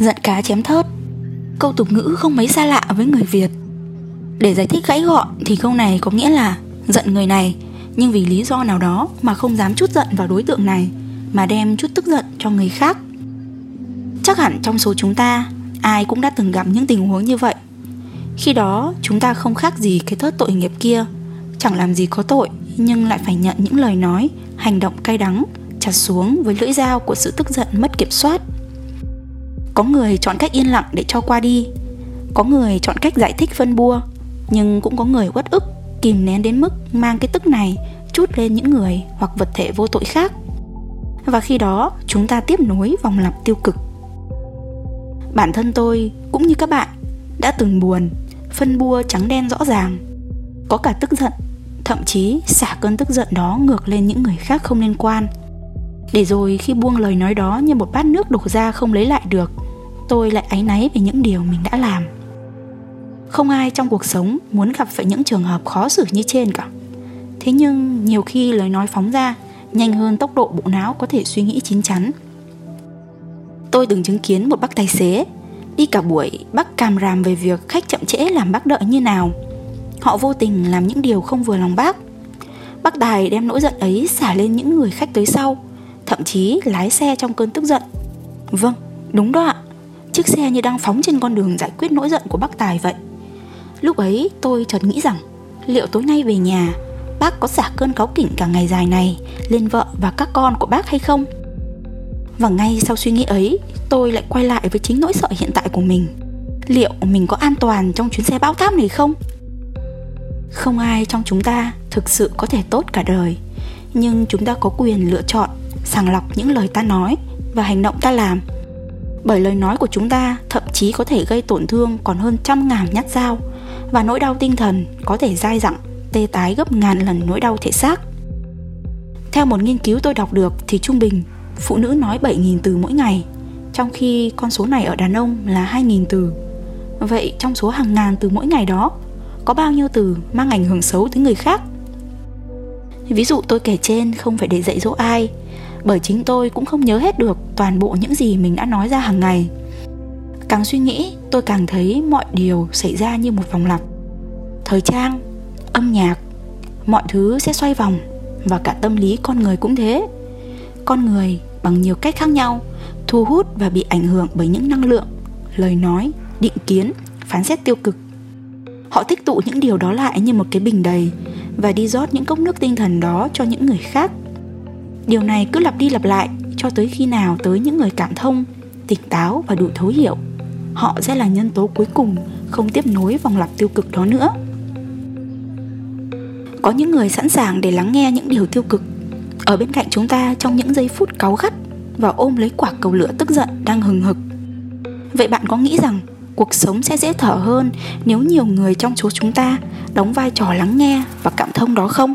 Giận cá chém thớt. Câu tục ngữ không mấy xa lạ với người Việt. Để giải thích gãy gọn thì câu này có nghĩa là Giận người này, Nhưng vì lý do nào đó mà không dám chút giận vào đối tượng này, Mà đem chút tức giận cho người khác. Chắc hẳn trong số chúng ta, Ai cũng đã từng gặp những tình huống như vậy. Khi đó, chúng ta không khác gì cái thớt tội nghiệp kia. Chẳng làm gì có tội, Nhưng lại phải nhận những lời nói, Hành động cay đắng, Chặt xuống với lưỡi dao của sự tức giận mất kiểm soát. Có người chọn cách yên lặng để cho qua đi Có người chọn cách giải thích phân bua Nhưng cũng có người uất ức Kìm nén đến mức mang cái tức này Chút lên những người hoặc vật thể vô tội khác Và khi đó chúng ta tiếp nối vòng lặp tiêu cực Bản thân tôi cũng như các bạn đã từng buồn, phân bua trắng đen rõ ràng. Có cả tức giận, thậm chí xả cơn tức giận đó ngược lên những người khác không liên quan. Để rồi khi buông lời nói đó như một bát nước đổ ra không lấy lại được, tôi lại áy náy về những điều mình đã làm. Không ai trong cuộc sống muốn gặp phải những trường hợp khó xử như trên cả. Thế nhưng nhiều khi lời nói phóng ra nhanh hơn tốc độ bộ não có thể suy nghĩ chín chắn. Tôi từng chứng kiến một bác tài xế Đi cả buổi bác càm ràm về việc khách chậm trễ làm bác đợi như nào. Họ vô tình làm những điều không vừa lòng bác. Bác Tài đem nỗi giận ấy xả lên những người khách tới sau Thậm chí lái xe trong cơn tức giận. Vâng, đúng đó ạ. Chiếc xe như đang phóng trên con đường giải quyết nỗi giận của bác Tài vậy. Lúc ấy, tôi chợt nghĩ rằng, Liệu tối nay về nhà, Bác có xả cơn cáu kỉnh cả ngày dài này Lên vợ và các con của bác hay không? Và ngay sau suy nghĩ ấy, Tôi lại quay lại với chính nỗi sợ hiện tại của mình. Liệu mình có an toàn trong chuyến xe bão táp này không? Không ai trong chúng ta thực sự có thể tốt cả đời, Nhưng chúng ta có quyền lựa chọn Sàng lọc những lời ta nói Và hành động ta làm. Bởi lời nói của chúng ta thậm chí có thể gây tổn thương còn hơn trăm ngàn nhát dao. Và nỗi đau tinh thần có thể dai dẳng, Tê tái gấp ngàn lần nỗi đau thể xác. Theo một nghiên cứu tôi đọc được thì trung bình, phụ nữ nói 7.000 từ mỗi ngày, Trong khi con số này ở đàn ông là 2.000 từ. Vậy trong số hàng ngàn từ mỗi ngày đó, Có bao nhiêu từ mang ảnh hưởng xấu tới người khác? Ví dụ tôi kể trên không phải để dạy dỗ ai bởi chính tôi cũng không nhớ hết được toàn bộ những gì mình đã nói ra hàng ngày. Càng suy nghĩ tôi càng thấy mọi điều xảy ra như một vòng lặp. Thời trang, âm nhạc, mọi thứ sẽ xoay vòng Và cả tâm lý con người cũng thế. Con người bằng nhiều cách khác nhau thu hút và bị ảnh hưởng bởi những năng lượng lời nói định kiến phán xét tiêu cực. Họ tích tụ những điều đó lại như một cái bình đầy và đi rót những cốc nước tinh thần đó cho những người khác điều này cứ lặp đi lặp lại cho tới khi nào tới những người cảm thông, tỉnh táo và đủ thấu hiểu họ sẽ là nhân tố cuối cùng không tiếp nối vòng lặp tiêu cực đó nữa có những người sẵn sàng để lắng nghe những điều tiêu cực ở bên cạnh chúng ta, trong những giây phút cáu gắt và ôm lấy quả cầu lửa tức giận đang hừng hực. Vậy bạn có nghĩ rằng cuộc sống sẽ dễ thở hơn nếu nhiều người trong số chúng ta đóng vai trò lắng nghe và cảm thông đó không?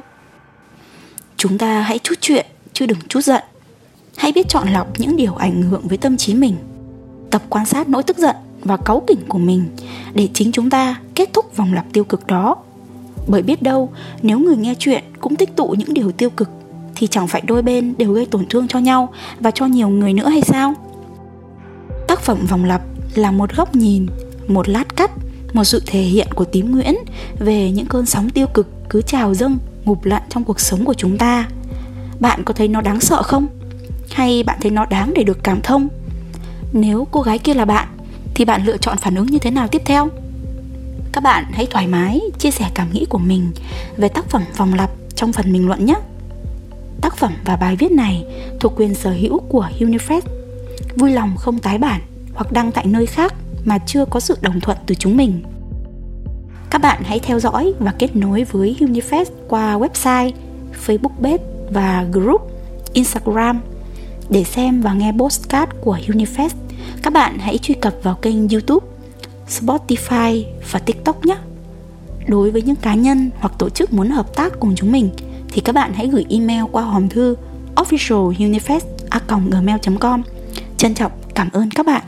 Chúng ta hãy chút chuyện chứ đừng chút giận. Hãy biết chọn lọc những điều ảnh hưởng với tâm trí mình. Tập quan sát nỗi tức giận và cáu kỉnh của mình để chính chúng ta kết thúc vòng lặp tiêu cực đó. Bởi biết đâu, nếu người nghe chuyện cũng tích tụ những điều tiêu cực thì chẳng phải đôi bên đều gây tổn thương cho nhau và cho nhiều người nữa hay sao tác phẩm vòng lặp là một góc nhìn một lát cắt một sự thể hiện của tím nguyễn về những cơn sóng tiêu cực cứ trào dâng ngụp lặn trong cuộc sống của chúng ta bạn có thấy nó đáng sợ không hay bạn thấy nó đáng để được cảm thông nếu cô gái kia là bạn thì bạn lựa chọn phản ứng như thế nào tiếp theo các bạn hãy thoải mái chia sẻ cảm nghĩ của mình về tác phẩm vòng lặp trong phần bình luận nhé Tác phẩm và bài viết này thuộc quyền sở hữu của Unifresh. Vui lòng không tái bản hoặc đăng tại nơi khác mà chưa có sự đồng thuận từ chúng mình. Các bạn hãy theo dõi và kết nối với Unifest qua website, Facebook page và group Instagram. Để xem và nghe postcard của Unifest, các bạn hãy truy cập vào kênh YouTube, Spotify và TikTok nhé. Đối với những cá nhân hoặc tổ chức muốn hợp tác cùng chúng mình, thì các bạn hãy gửi email qua hòm thư officialunifest@gmail.com. Trân trọng cảm ơn các bạn